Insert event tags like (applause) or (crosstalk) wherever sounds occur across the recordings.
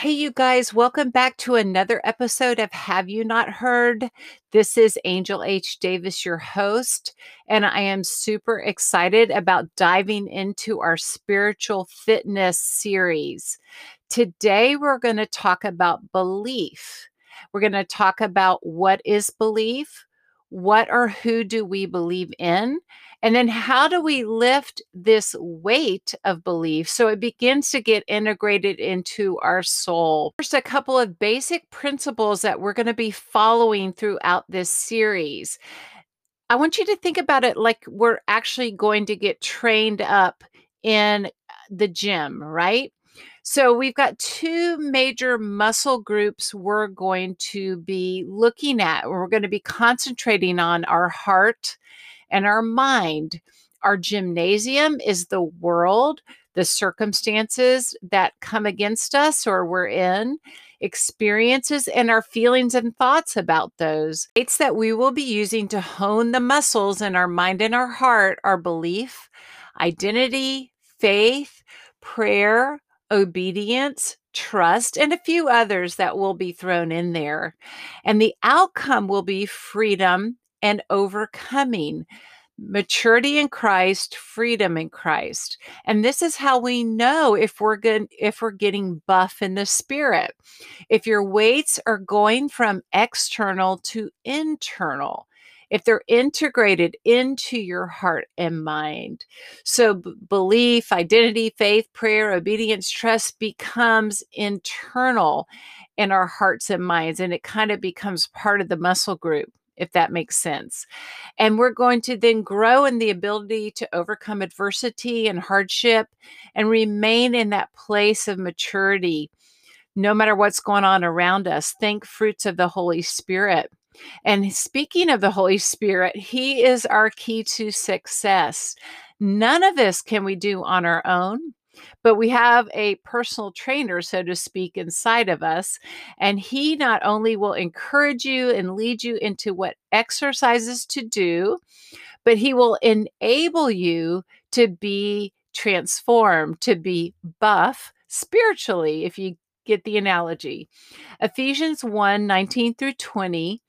Hey, you guys, welcome back to another episode of Have You Not Heard? This is Angel H. Davis, your host, and I am super excited about diving into our spiritual fitness series. Today, we're going to talk about belief. We're going to talk about what is belief, what or who do we believe in, and then how do we lift this weight of belief so it begins to get integrated into our soul? First, a couple of basic principles that we're going to be following throughout this series. I want you to think about it like we're actually going to get trained up in uh, the gym, right? So, we've got two major muscle groups we're going to be looking at. We're going to be concentrating on our heart and our mind. Our gymnasium is the world, the circumstances that come against us or we're in, experiences, and our feelings and thoughts about those. It's that we will be using to hone the muscles in our mind and our heart, our belief, identity, faith, prayer, obedience, trust, and a few others that will be thrown in there. And the outcome will be freedom and overcoming maturity in Christ, freedom in Christ. And this is how we know if we're good if we're getting buff in the spirit. If your weights are going from external to internal. If they're integrated into your heart and mind. So b- belief, identity, faith, prayer, obedience, trust becomes internal in our hearts and minds and it kind of becomes part of the muscle group if that makes sense. And we're going to then grow in the ability to overcome adversity and hardship and remain in that place of maturity no matter what's going on around us. Think fruits of the Holy Spirit. And speaking of the Holy Spirit, He is our key to success. None of this can we do on our own but we have a personal trainer, so to speak, inside of us. And he not only will encourage you and lead you into what exercises to do, but he will enable you to be transformed, to be buff spiritually, if you get the analogy. Ephesians 1 19 through 20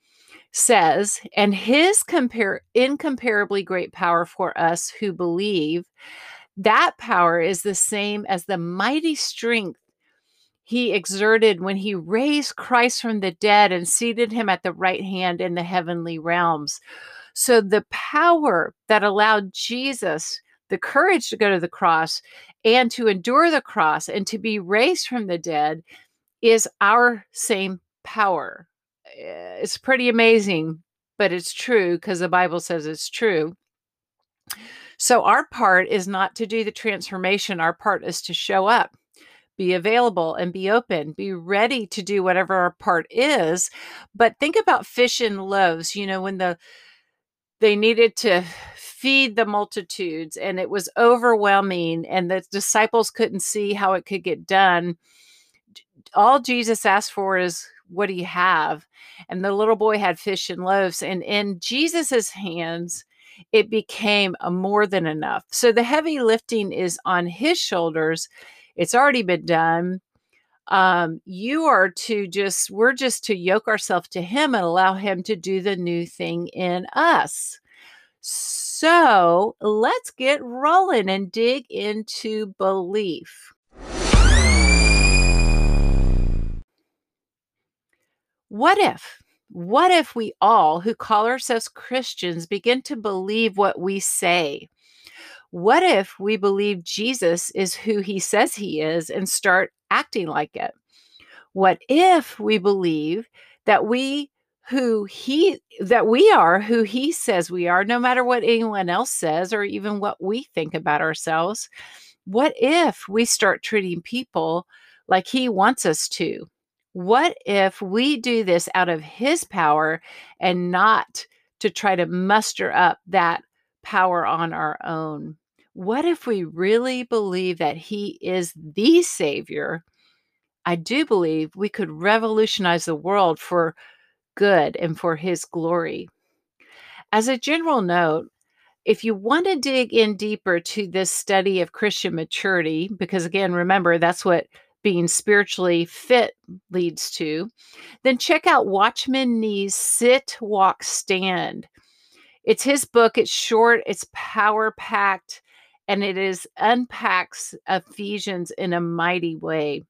says, and his compare incomparably great power for us who believe that power is the same as the mighty strength he exerted when he raised Christ from the dead and seated him at the right hand in the heavenly realms. So, the power that allowed Jesus the courage to go to the cross and to endure the cross and to be raised from the dead is our same power. Eh, it's pretty amazing, but it's true because the Bible says it's true. So our part is not to do the transformation, our part is to show up. Be available and be open, be ready to do whatever our part is. But think about fish and loaves. You know, when the they needed to feed the multitudes and it was overwhelming and the disciples couldn't see how it could get done all jesus asked for is what do you have and the little boy had fish and loaves and in jesus's hands it became more than enough. So the heavy lifting is on his shoulders. It's already been done. Um, you are to just, we're just to yoke ourselves to him and allow him to do the new thing in us. So let's get rolling and dig into belief. What if what if we all who call ourselves Christians begin to believe what we say? What if we believe Jesus is who he says he is and start acting like it? What if we believe that we who he that we are who he says we are no matter what anyone else says or even what we think about ourselves? What if we start treating people like he wants us to? What if we do this out of His power and not to try to muster up that power on our own? What if we really believe that He is the Savior? I do believe we could revolutionize the world for good and for His glory. As a general note, if you want to dig in deeper to this study of Christian maturity, because again, remember, that's what being spiritually fit leads to, then check out Watchman Nee's Sit, Walk, Stand. It's his book. It's short, it's power packed, and it is unpacks Ephesians in a mighty way.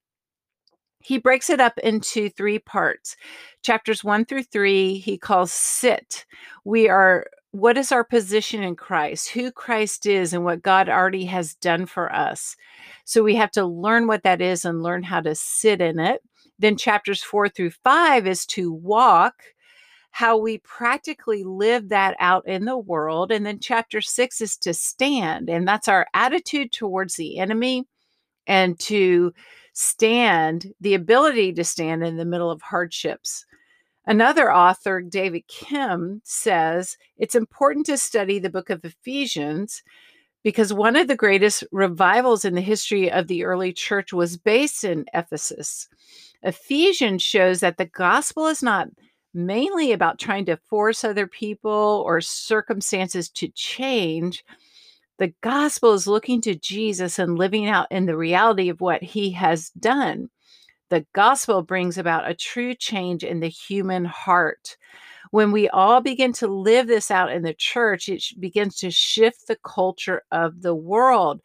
He breaks it up into three parts. Chapters one through three, he calls sit. We are what is our position in Christ, who Christ is, and what God already has done for us. So we have to learn what that is and learn how to sit in it. Then chapters four through five is to walk, how we practically live that out in the world. And then chapter six is to stand, and that's our attitude towards the enemy and to stand, the ability to stand in the middle of hardships. Another author, David Kim, says it's important to study the book of Ephesians because one of the greatest revivals in the history of the early church was based in Ephesus. Ephesians shows that the gospel is not mainly about trying to force other people or circumstances to change. The gospel is looking to Jesus and living out in the reality of what he has done the gospel brings about a true change in the human heart. When we all begin to live this out in the church, it begins to shift the culture of the world.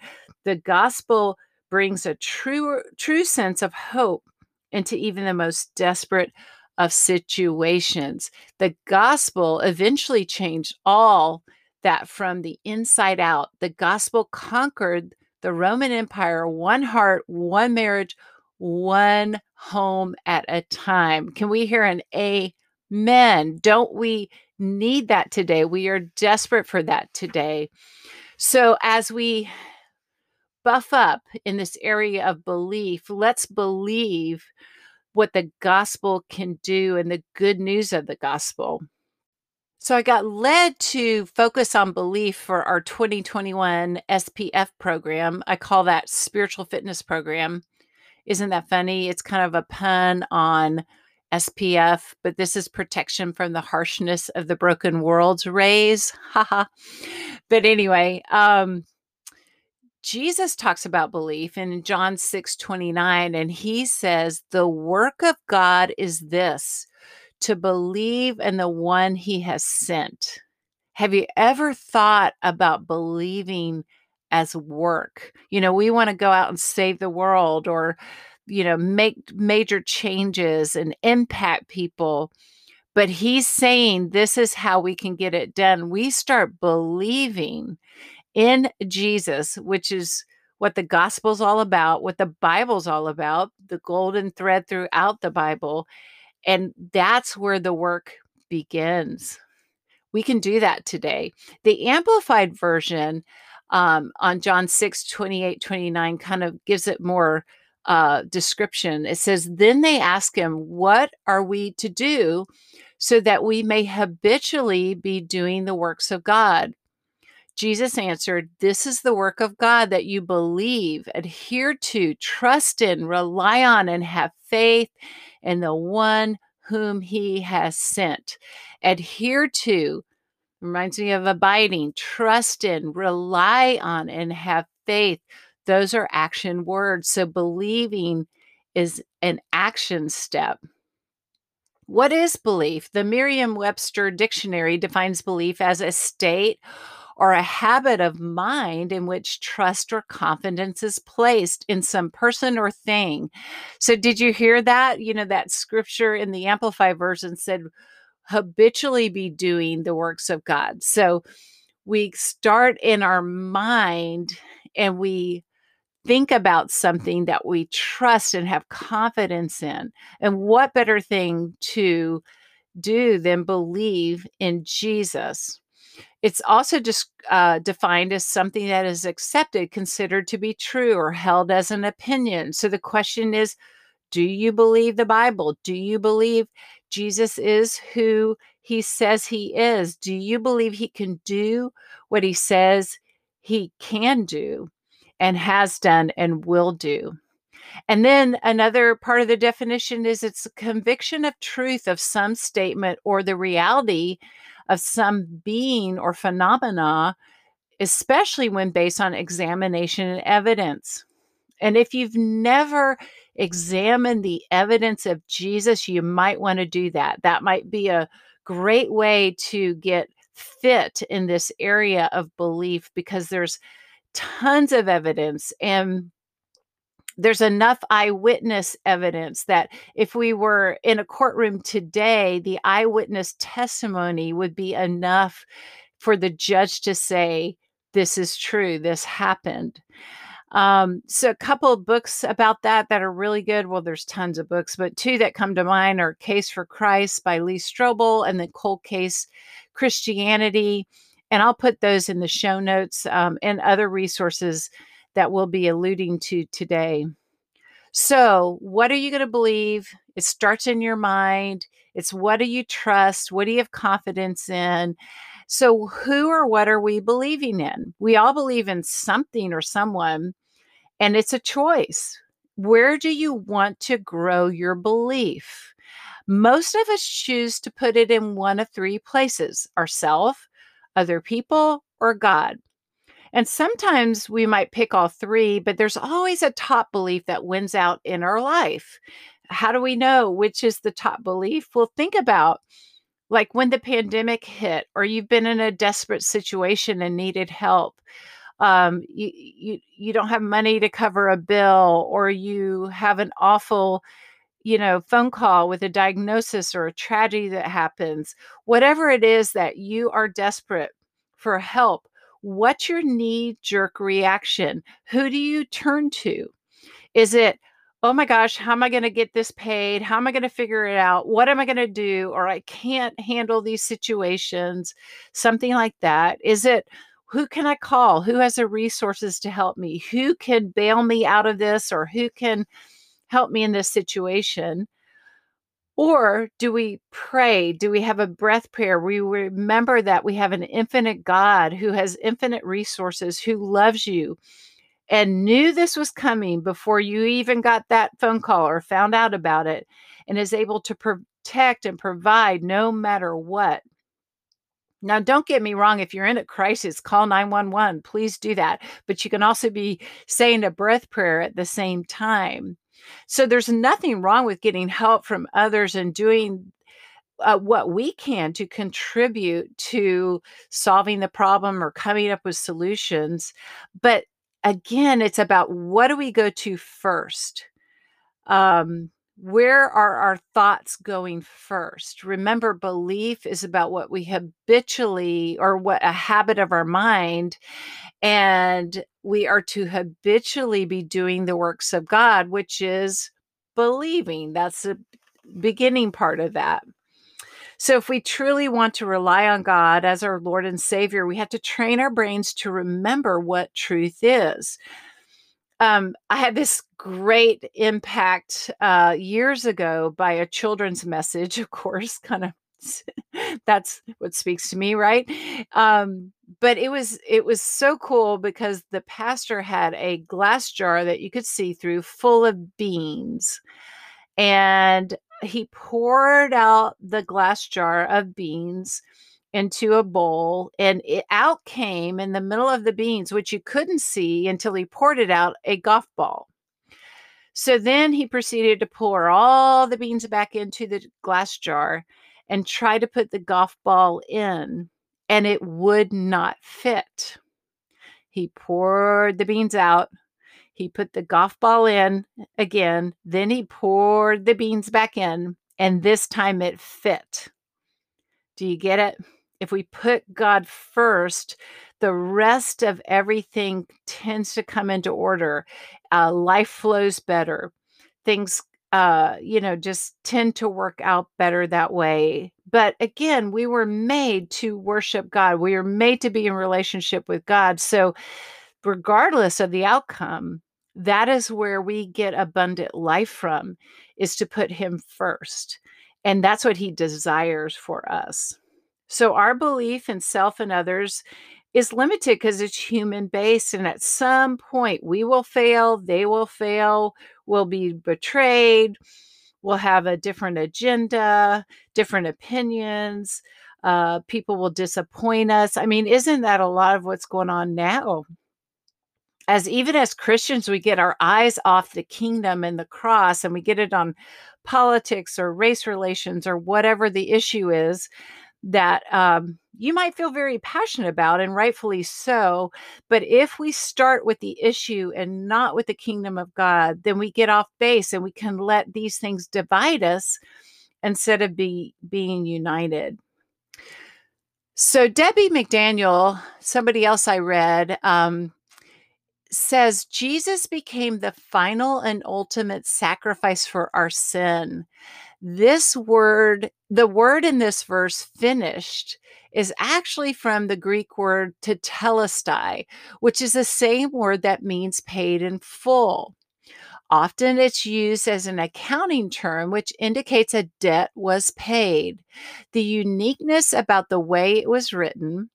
The gospel brings a true true sense of hope into even the most desperate of situations. The gospel eventually changed all that from the inside out. The gospel conquered the Roman Empire, one heart, one marriage, one home at a time. Can we hear an amen? Don't we need that today? We are desperate for that today. So, as we buff up in this area of belief, let's believe what the gospel can do and the good news of the gospel. So I got led to focus on belief for our 2021 SPF program. I call that spiritual fitness program. Isn't that funny? It's kind of a pun on SPF, but this is protection from the harshness of the broken world's rays. (laughs) Haha. but anyway, um, Jesus talks about belief in John 6 29, and he says, The work of God is this to believe in the one he has sent. Have you ever thought about believing as work. You know, we want to go out and save the world or, you know, make major changes and impact people. But he's saying this is how we can get it done. We start believing in Jesus, which is what the gospel's all about, what the Bible's all about, the golden thread throughout the Bible. And that's where the work begins. We can do that today. The amplified version um, on John 6, 28, 29 kind of gives it more uh, description. It says, Then they ask him, What are we to do so that we may habitually be doing the works of God? Jesus answered, This is the work of God that you believe, adhere to, trust in, rely on, and have faith in the one whom he has sent. Adhere to Reminds me of abiding, trust in, rely on, and have faith. Those are action words. So believing is an action step. What is belief? The Merriam Webster Dictionary defines belief as a state or a habit of mind in which trust or confidence is placed in some person or thing. So, did you hear that? You know, that scripture in the Amplified Version said, habitually be doing the works of God. So we start in our mind and we think about something that we trust and have confidence in. And what better thing to do than believe in Jesus? It's also just uh, defined as something that is accepted, considered to be true, or held as an opinion. So the question is do you believe the Bible? Do you believe Jesus is who he says he is? Do you believe he can do what he says he can do and has done and will do? And then another part of the definition is it's a conviction of truth of some statement or the reality of some being or phenomena, especially when based on examination and evidence. And if you've never examine the evidence of Jesus, you might want to do that. That might be a great way to get fit in this area of belief because there's tons of evidence and there's enough eyewitness evidence that if we were in a courtroom today, the eyewitness testimony would be enough for the judge to say, This is true, this happened. Um, so a couple of books about that that are really good. Well, there's tons of books, but two that come to mind are Case for Christ by Lee Strobel and the Cold Case Christianity. And I'll put those in the show notes um, and other resources that we'll be alluding to today. So, what are you going to believe? It starts in your mind. It's what do you trust? What do you have confidence in? So, who or what are we believing in? We all believe in something or someone, and it's a choice. Where do you want to grow your belief? Most of us choose to put it in one of three places ourself, other people, or God. And sometimes we might pick all three, but there's always a top belief that wins out in our life. How do we know which is the top belief? Well, think about like when the pandemic hit or you've been in a desperate situation and needed help um, you, you you don't have money to cover a bill or you have an awful you know phone call with a diagnosis or a tragedy that happens whatever it is that you are desperate for help what's your knee jerk reaction who do you turn to is it oh my gosh, how am I going to get this paid? How am I going to figure it out? What am I going to do? Or I can't handle these situations, something like that. Is it who can I call? Who has the resources to help me? Who can bail me out of this or who can help me in this situation? Or do we pray? Do we have a breath prayer? We remember that we have an infinite God who has infinite resources, who loves you, and knew this was coming before you even got that phone call or found out about it and is able to protect and provide no matter what. Now, don't get me wrong. If you're in a crisis, call 911. Please do that. But you can also be saying a breath prayer at the same time. So there's nothing wrong with getting help from others and doing uh, what we can to contribute to solving the problem or coming up with solutions. But again, it's about what do we go to first? Um, where are our thoughts going first? Remember, belief is about what we habitually or what a habit of our mind. And we are to habitually be doing the works of God, which is believing. That's the beginning part of that. So, if we truly want to rely on God as our Lord and Savior, we have to train our brains to remember what truth is. Um, I had this great impact uh, years ago by a children's message, of course, kind of (laughs) that's what speaks to me right? Um, but it was it was so cool because the pastor had a glass jar that you could see through full of beans and he poured out the glass jar of beans into a bowl and it out came in the middle of the beans which you couldn't see until he poured it out a golf ball so then he proceeded to pour all the beans back into the glass jar and try to put the golf ball in and it would not fit he poured the beans out he put the golf ball in again. Then he poured the beans back in, and this time it fit. Do you get it? If we put God first, the rest of everything tends to come into order. Uh, life flows better. Things, uh, you know, just tend to work out better that way. But again, we were made to worship God. We were made to be in relationship with God. So, regardless of the outcome, that is where we get abundant life from is to put him first and that's what he desires for us so our belief in self and others is limited because it's human based and at some point we will fail they will fail we'll be betrayed we'll have a different agenda different opinions uh, people will disappoint us. I mean isn't that a lot of what's going on now? As even as Christians, we get our eyes off the kingdom and the cross and we get it on politics or race relations or whatever the issue is that um, you might feel very passionate about, and rightfully so. But if we start with the issue and not with the kingdom of God, then we get off base and we can let these things divide us instead of be being united. So Debbie McDaniel, somebody else I read, um, says Jesus became the final and ultimate sacrifice for our sin. This word, the word in this verse, finished, is actually from the Greek word tetelestai, which is the same word that means paid in full. Often it's used as an accounting term, which indicates a debt was paid. The uniqueness about the way it was written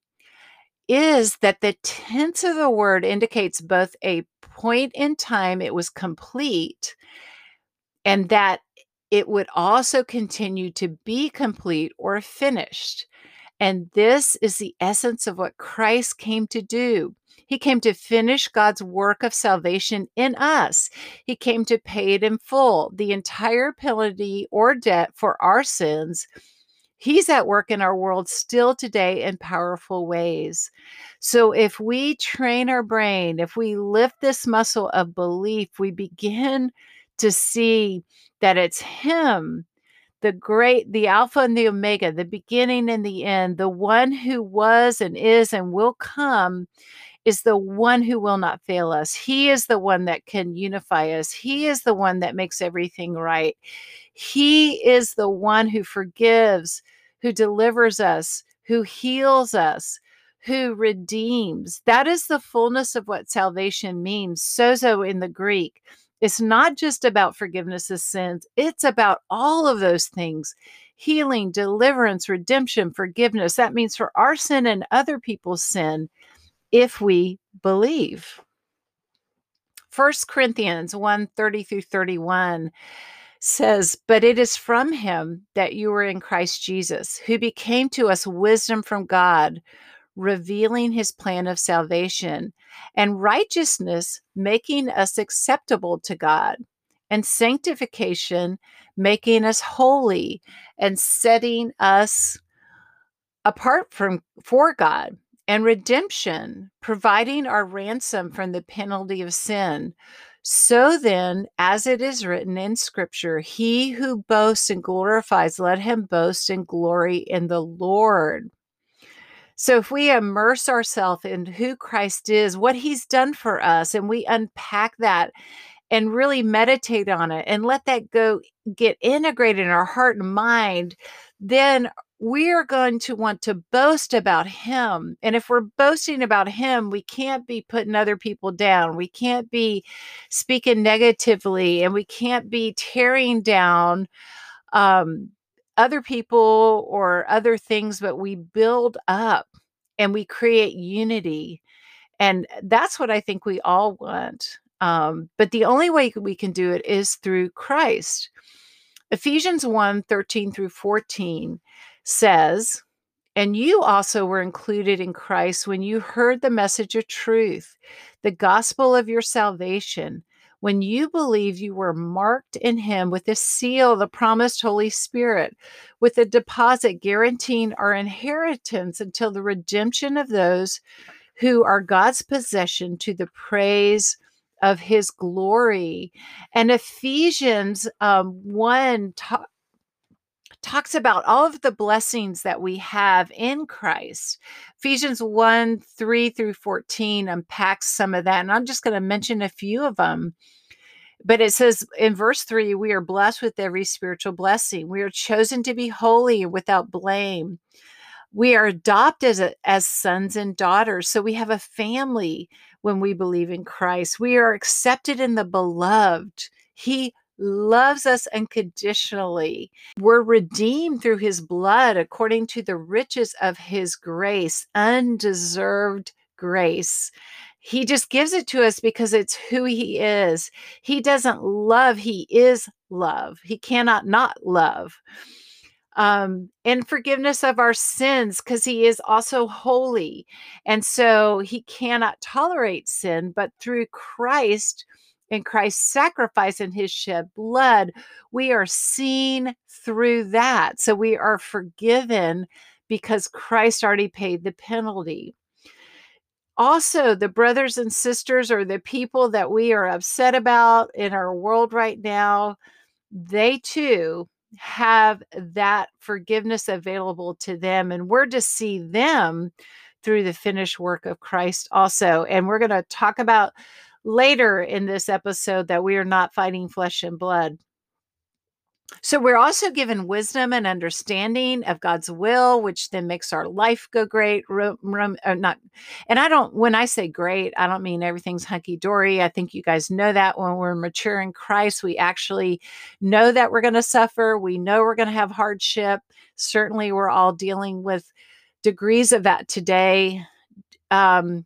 is that the tense of the word indicates both a point in time it was complete and that it would also continue to be complete or finished. And this is the essence of what Christ came to do. He came to finish God's work of salvation in us. He came to pay it in full, the entire penalty or debt for our sins He's at work in our world still today in powerful ways. So, if we train our brain, if we lift this muscle of belief, we begin to see that it's Him, the great, the Alpha and the Omega, the beginning and the end, the one who was and is and will come is the one who will not fail us. He is the one that can unify us. He is the one that makes everything right. He is the one who forgives, who delivers us, who heals us, who redeems. That is the fullness of what salvation means. Sozo in the Greek. It's not just about forgiveness of sins, it's about all of those things healing, deliverance, redemption, forgiveness. That means for our sin and other people's sin if we believe. 1 Corinthians 1 30 through 31 says, But it is from him that you were in Christ Jesus, who became to us wisdom from God, revealing his plan of salvation, and righteousness, making us acceptable to God, and sanctification, making us holy, and setting us apart from for God and redemption, providing our ransom from the penalty of sin. So then, as it is written in Scripture, he who boasts and glorifies, let him boast and glory in the Lord. So, if we immerse ourselves in who Christ is, what he's done for us, and we unpack that and really meditate on it and let that go get integrated in our heart and mind, then we are going to want to boast about him. And if we're boasting about him, we can't be putting other people down. We can't be speaking negatively and we can't be tearing down um, other people or other things, but we build up and we create unity. And that's what I think we all want. Um, but the only way we can do it is through Christ. Ephesians 1 13 through 14 says, and you also were included in Christ when you heard the message of truth, the gospel of your salvation. When you believe you were marked in him with the seal, the promised Holy Spirit, with a deposit guaranteeing our inheritance until the redemption of those who are God's possession to the praise of his glory. And Ephesians um, 1 ta- talks about all of the blessings that we have in Christ. Ephesians 1 3 through 14 unpacks some of that. And I'm just going to mention a few of them. But it says in verse 3 we are blessed with every spiritual blessing. We are chosen to be holy without blame. We are adopted as, a, as sons and daughters. So we have a family when we believe in Christ. We are accepted in the beloved. He loves us unconditionally. We're redeemed through his blood according to the riches of his grace, undeserved grace. He just gives it to us because it's who he is. He doesn't love, he is love. He cannot not love. um, and forgiveness of our sins because he is also holy. And so he cannot tolerate sin, but through Christ and Christ's sacrifice and his shed blood, we are seen through that. So we are forgiven because Christ already paid the penalty. Also, the brothers and sisters or the people that we are upset about in our world right now, they too have that forgiveness available to them. And we're to see them through the finished work of Christ also. And we're going to talk about later in this episode that we are not fighting flesh and blood. So we're also given wisdom and understanding of God's will, which then makes our life go great. Rum, rum, uh, not, and I don't. When I say great, I don't mean everything's hunky dory. I think you guys know that when we're mature in Christ, we actually know that we're going to suffer. We know we're going to have hardship. Certainly, we're all dealing with degrees of that today. Um,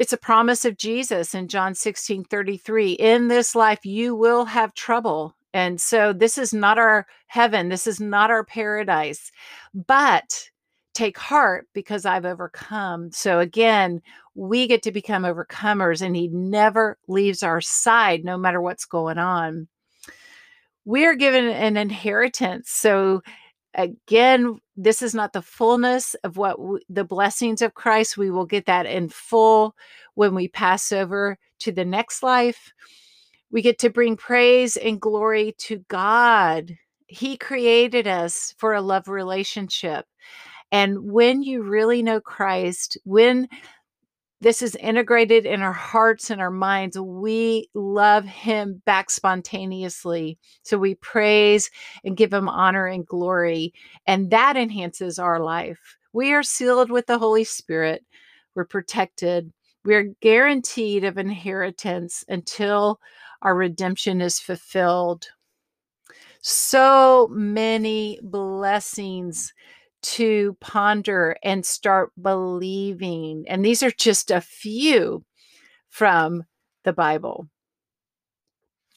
it's a promise of Jesus in John 16 33. In this life, you will have trouble. And so this is not our heaven. This is not our paradise. But take heart because I've overcome. So again, we get to become overcomers, and He never leaves our side no matter what's going on. We are given an inheritance. So again, this is not the fullness of what w- the blessings of Christ. We will get that in full when we pass over to the next life. We get to bring praise and glory to God. He created us for a love relationship. And when you really know Christ, when this is integrated in our hearts and our minds. We love him back spontaneously. So we praise and give him honor and glory. And that enhances our life. We are sealed with the Holy Spirit. We're protected. We're guaranteed of inheritance until our redemption is fulfilled. So many blessings to ponder and start believing. And these are just a few from the Bible.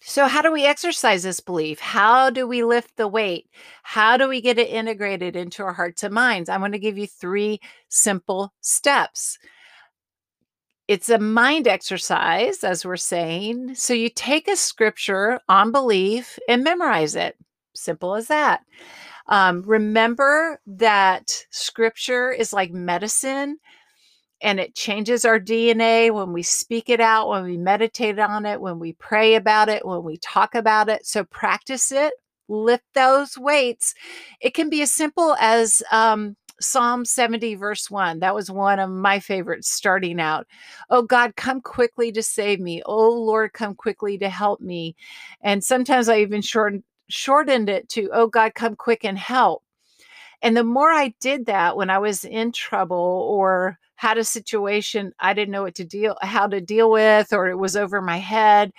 So, how do we exercise this belief? How do we lift the weight? How do we get it integrated into our hearts and minds? I'm going to give you three simple steps. It's a mind exercise, as we're saying. So, you take a scripture on belief and memorize it. Simple as that. Um, remember that scripture is like medicine and it changes our DNA when we speak it out, when we meditate on it, when we pray about it, when we talk about it. So practice it, lift those weights. It can be as simple as um, Psalm 70, verse 1. That was one of my favorites starting out. Oh God, come quickly to save me. Oh Lord, come quickly to help me. And sometimes I even shorten shortened it to, oh God, come quick and help. And the more I did that when I was in trouble or had a situation I didn't know what to deal how to deal with or it was over my head,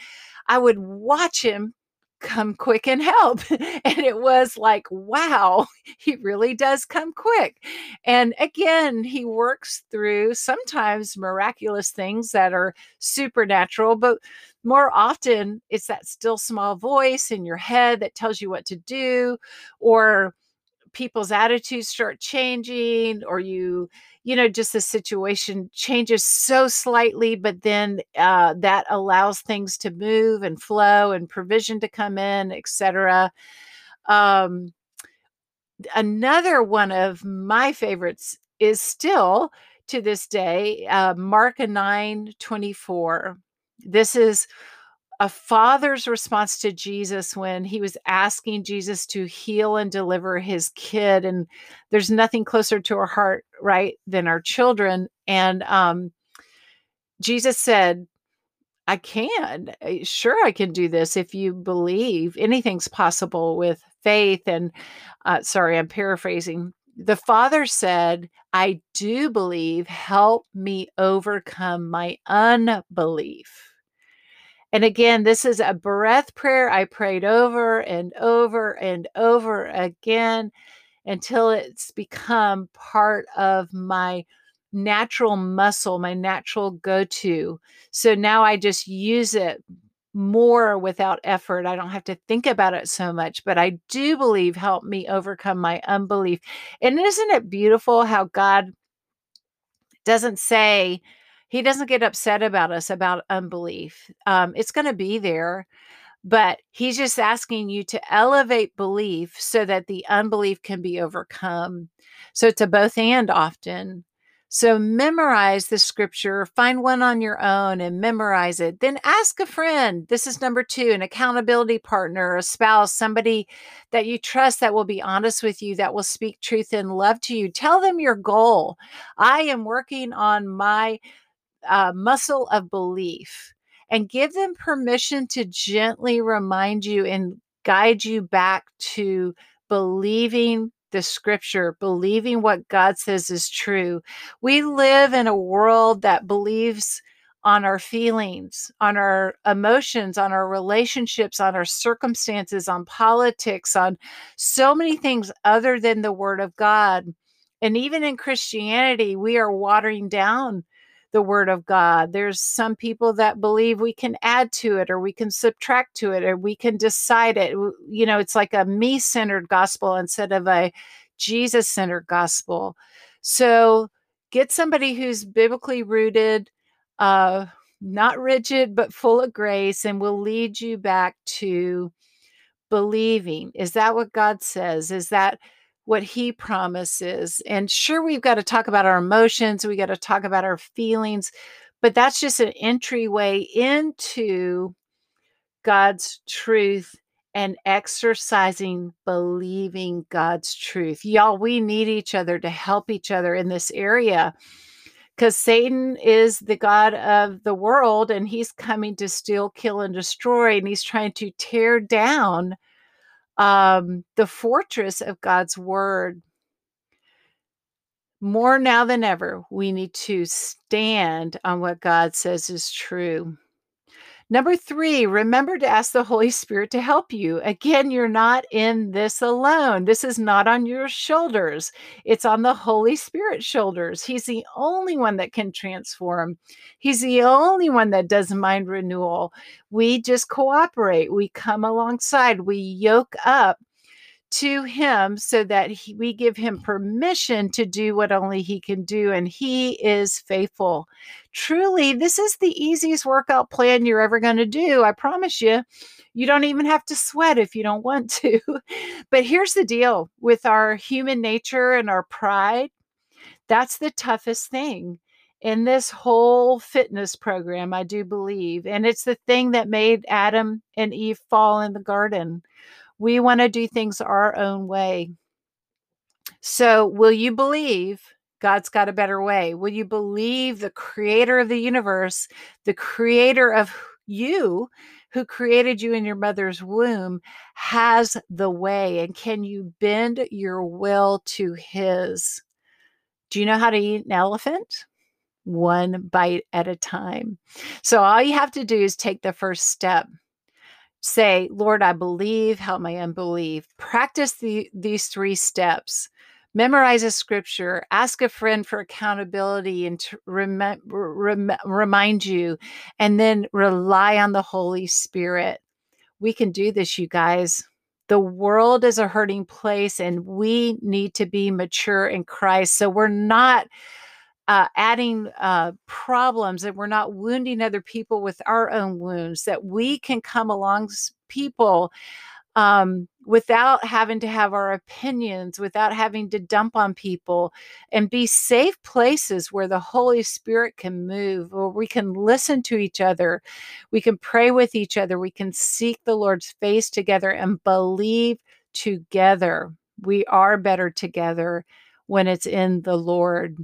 I would watch him come quick and help. (laughs) and it was like, wow, (laughs) he really does come quick. And again, he works through sometimes miraculous things that are supernatural, but more often it's that still small voice in your head that tells you what to do or people's attitudes start changing or you you know just the situation changes so slightly but then uh, that allows things to move and flow and provision to come in etc um, another one of my favorites is still to this day uh, mark 9 24 this is a father's response to Jesus when he was asking Jesus to heal and deliver his kid. And there's nothing closer to our heart, right, than our children. And um, Jesus said, I can. Eh, sure, I can do this if you believe anything's possible with faith. And uh, sorry, I'm paraphrasing. The father said, I do believe, help me overcome my unbelief. And again, this is a breath prayer I prayed over and over and over again until it's become part of my natural muscle, my natural go to. So now I just use it more without effort. I don't have to think about it so much, but I do believe help me overcome my unbelief. And isn't it beautiful how God doesn't say, He doesn't get upset about us about unbelief? Um, it's going to be there, but He's just asking you to elevate belief so that the unbelief can be overcome. So it's a both and often. So memorize the scripture, find one on your own and memorize it. Then ask a friend. This is number two an accountability partner, a spouse, somebody that you trust that will be honest with you, that will speak truth and love to you. Tell them your goal. I am working on my uh, muscle of belief and give them permission to gently remind you and guide you back to believing the scripture, believing what God says is true. We live in a world that believes on our feelings, on our emotions, on our relationships, on our circumstances, on politics, on so many things other than the word of God. And even in Christianity, we are watering down the word of God. There's some people that believe we can add to it or we can subtract to it or we can decide it. You know, it's like a me centered gospel instead of a Jesus centered gospel. So get somebody who's biblically rooted, uh, not rigid, but full of grace, and will lead you back to believing. Is that what God says? Is that what he promises. And sure, we've got to talk about our emotions, we got to talk about our feelings, but that's just an entryway into God's truth and exercising believing God's truth. Y'all, we need each other to help each other in this area because Satan is the God of the world and he's coming to steal, kill, and destroy. And he's trying to tear down um, the fortress of God's word. More now than ever, we need to stand on what God says is true. Number three, remember to ask the Holy Spirit to help you. Again, you're not in this alone. This is not on your shoulders, it's on the Holy Spirit's shoulders. He's the only one that can transform, He's the only one that does mind renewal. We just cooperate, we come alongside, we yoke up to him so that he, we give him permission to do what only he can do and he is faithful. Truly this is the easiest workout plan you're ever going to do i promise you. You don't even have to sweat if you don't want to. (laughs) But here's the deal with our human nature and our pride that's the toughest thing in this whole fitness program i do believe and it's the thing that made adam and eve fall in the garden we want to do things our own way. So, will you believe God's got a better way? Will you believe the creator of the universe, the creator of you, who created you in your mother's womb, has the way? And can you bend your will to his? Do you know how to eat an elephant? One bite at a time. So, all you have to do is take the first step say, Lord, I believe, help my unbelief. Practice the, these three steps. Memorize a scripture, ask a friend for accountability and to rem- rem- remind you, and then rely on the Holy Spirit. We can do this, you guys. The world is a hurting place, and we need to be mature in Christ. So we're not uh, adding uh, problems that we're not wounding other people with our own wounds, that we can come along people um, without having to have our opinions, without having to dump on people, and be safe places where the Holy Spirit can move, where we can listen to each other, we can pray with each other, we can seek the Lord's face together and believe together. We are better together when it's in the Lord.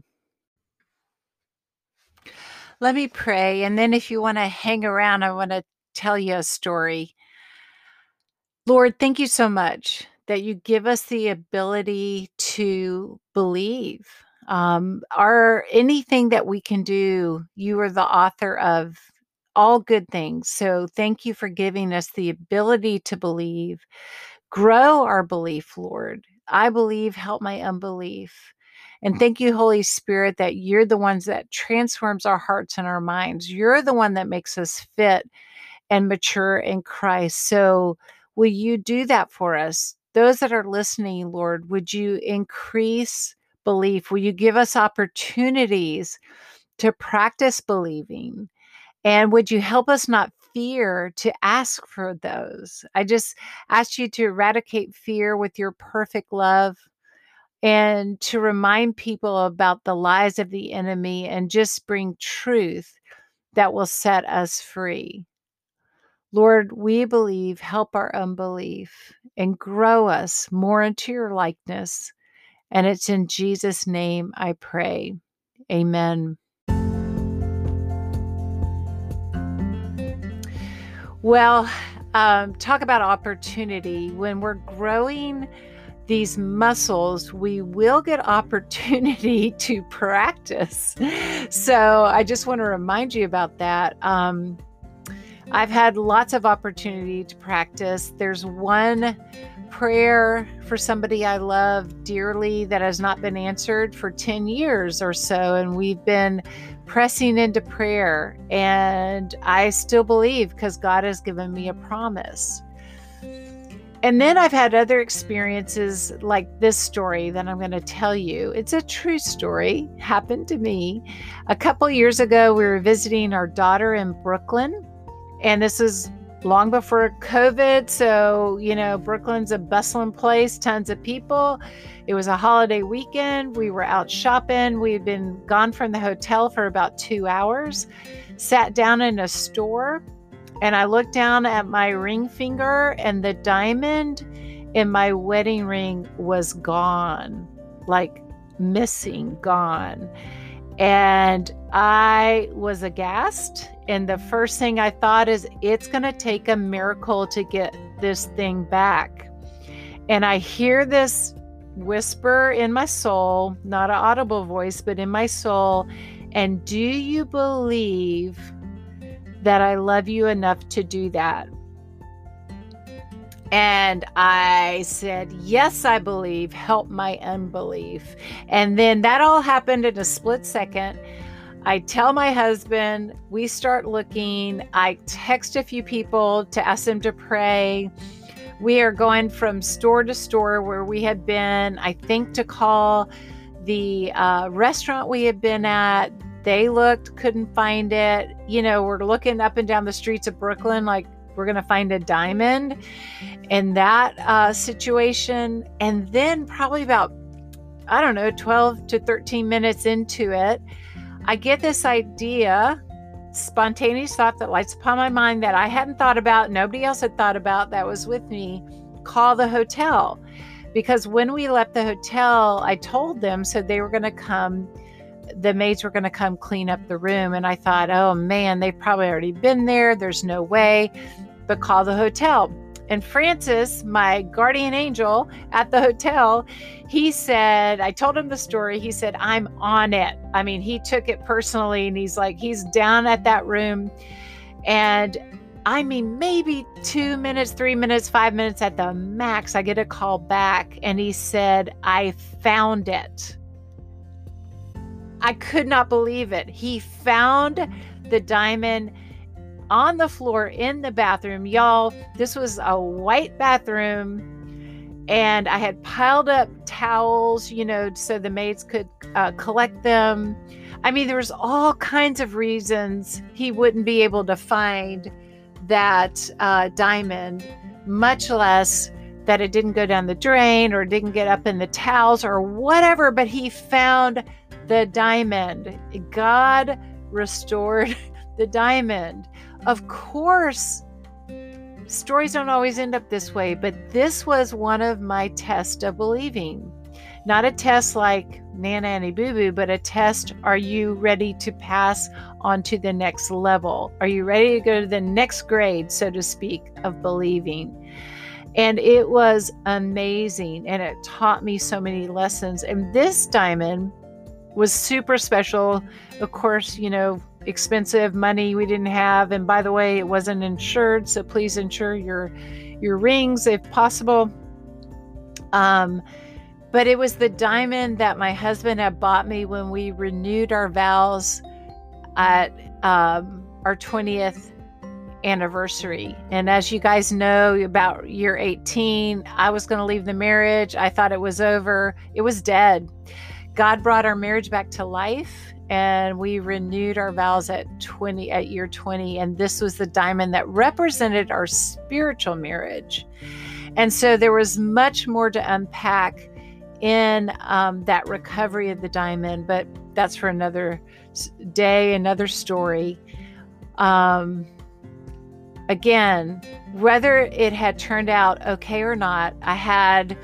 Let me pray. And then if you want to hang around, I want to tell you a story. Lord, thank you so much that you give us the ability to believe. Um, are anything that we can do, you are the author of all good things. So thank you for giving us the ability to believe. Grow our belief, Lord. I believe, help my unbelief. And thank you, Holy Spirit, that you're the ones that transforms our hearts and our minds. You're the one that makes us fit and mature in Christ. So, will you do that for us? Those that are listening, Lord, would you increase belief? Will you give us opportunities to practice believing? And would you help us not fear to ask for those? I just ask you to eradicate fear with your perfect love and to remind people about the lies of the enemy and just bring truth that will set us free. Lord, we believe, help our unbelief and grow us more into your likeness. And it's in Jesus' name I pray. Amen. Well, um, talk about opportunity. When we're growing these muscles, we will get opportunity (laughs) to practice. So I just want to remind you about that. Um, I've had lots of opportunity to practice. There's one prayer for somebody I love dearly that has not been answered for 10 years or so. And we've been pressing into prayer. And I still believe because God has given me a promise. And then I've had other experiences like this story that I'm going to tell you. It's a true story, happened to me. A couple years ago, we were visiting our daughter in Brooklyn. And this is long before COVID. So, you know, Brooklyn's a bustling place, tons of people. It was a holiday weekend. We were out shopping. We had been gone from the hotel for about two hours, sat down in a store, and I looked down at my ring finger, and the diamond in my wedding ring was gone like missing, gone. And I was aghast. And the first thing I thought is, it's going to take a miracle to get this thing back. And I hear this whisper in my soul, not an audible voice, but in my soul. And do you believe that I love you enough to do that? And I said, Yes, I believe. Help my unbelief. And then that all happened in a split second. I tell my husband, we start looking. I text a few people to ask them to pray. We are going from store to store where we had been, I think, to call the uh, restaurant we had been at. They looked, couldn't find it. You know, we're looking up and down the streets of Brooklyn like, we're going to find a diamond in that uh, situation. And then, probably about, I don't know, 12 to 13 minutes into it, I get this idea, spontaneous thought that lights upon my mind that I hadn't thought about, nobody else had thought about that was with me call the hotel. Because when we left the hotel, I told them so they were going to come the maids were going to come clean up the room. And I thought, oh man, they've probably already been there. There's no way but call the hotel. And Francis, my guardian angel at the hotel, he said, I told him the story. He said, I'm on it. I mean, he took it personally and he's like, he's down at that room. And I mean, maybe two minutes, three minutes, five minutes at the max, I get a call back and he said, I found it. I could not believe it. He found the diamond on the floor in the bathroom. Y'all, this was a white bathroom. And I had piled up towels, you know, so the maids could uh, collect them. I mean, there was all kinds of reasons he wouldn't be able to find that uh, diamond, much less that it didn't go down the drain or didn't get up in the towels or whatever. But he found the diamond. God restored (laughs) the diamond. Of course, stories don't always end up this way, but this was one of my tests of believing. Not a test like Nana Annie Boo Boo, but a test are you ready to pass on to the next level? Are you ready to go to the next grade, so to speak, of believing? And it was amazing and it taught me so many lessons. And this diamond was super special. Of course, you know, expensive money we didn't have and by the way it wasn't insured so please insure your your rings if possible um but it was the diamond that my husband had bought me when we renewed our vows at um, our 20th anniversary. And as you guys know, about year 18, I was going to leave the marriage. I thought it was over, it was dead. God brought our marriage back to life and we renewed our vows at 20 at year 20 and this was the diamond that represented our spiritual marriage. And so there was much more to unpack in um, that recovery of the diamond, but that's for another day, another story. Um, again, whether it had turned out okay or not, I had,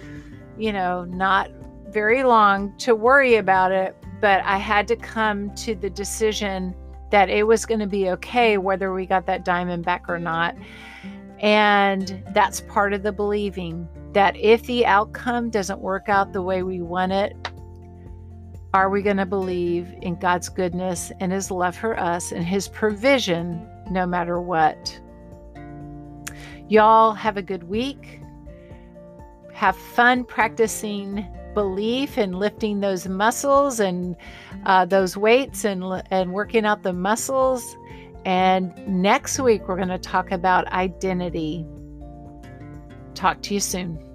you know, not very long to worry about it, but I had to come to the decision that it was going to be okay whether we got that diamond back or not. And that's part of the believing that if the outcome doesn't work out the way we want it, are we going to believe in God's goodness and His love for us and His provision no matter what? Y'all have a good week. Have fun practicing belief and lifting those muscles and uh, those weights and, and working out the muscles. And next week, we're going to talk about identity. Talk to you soon.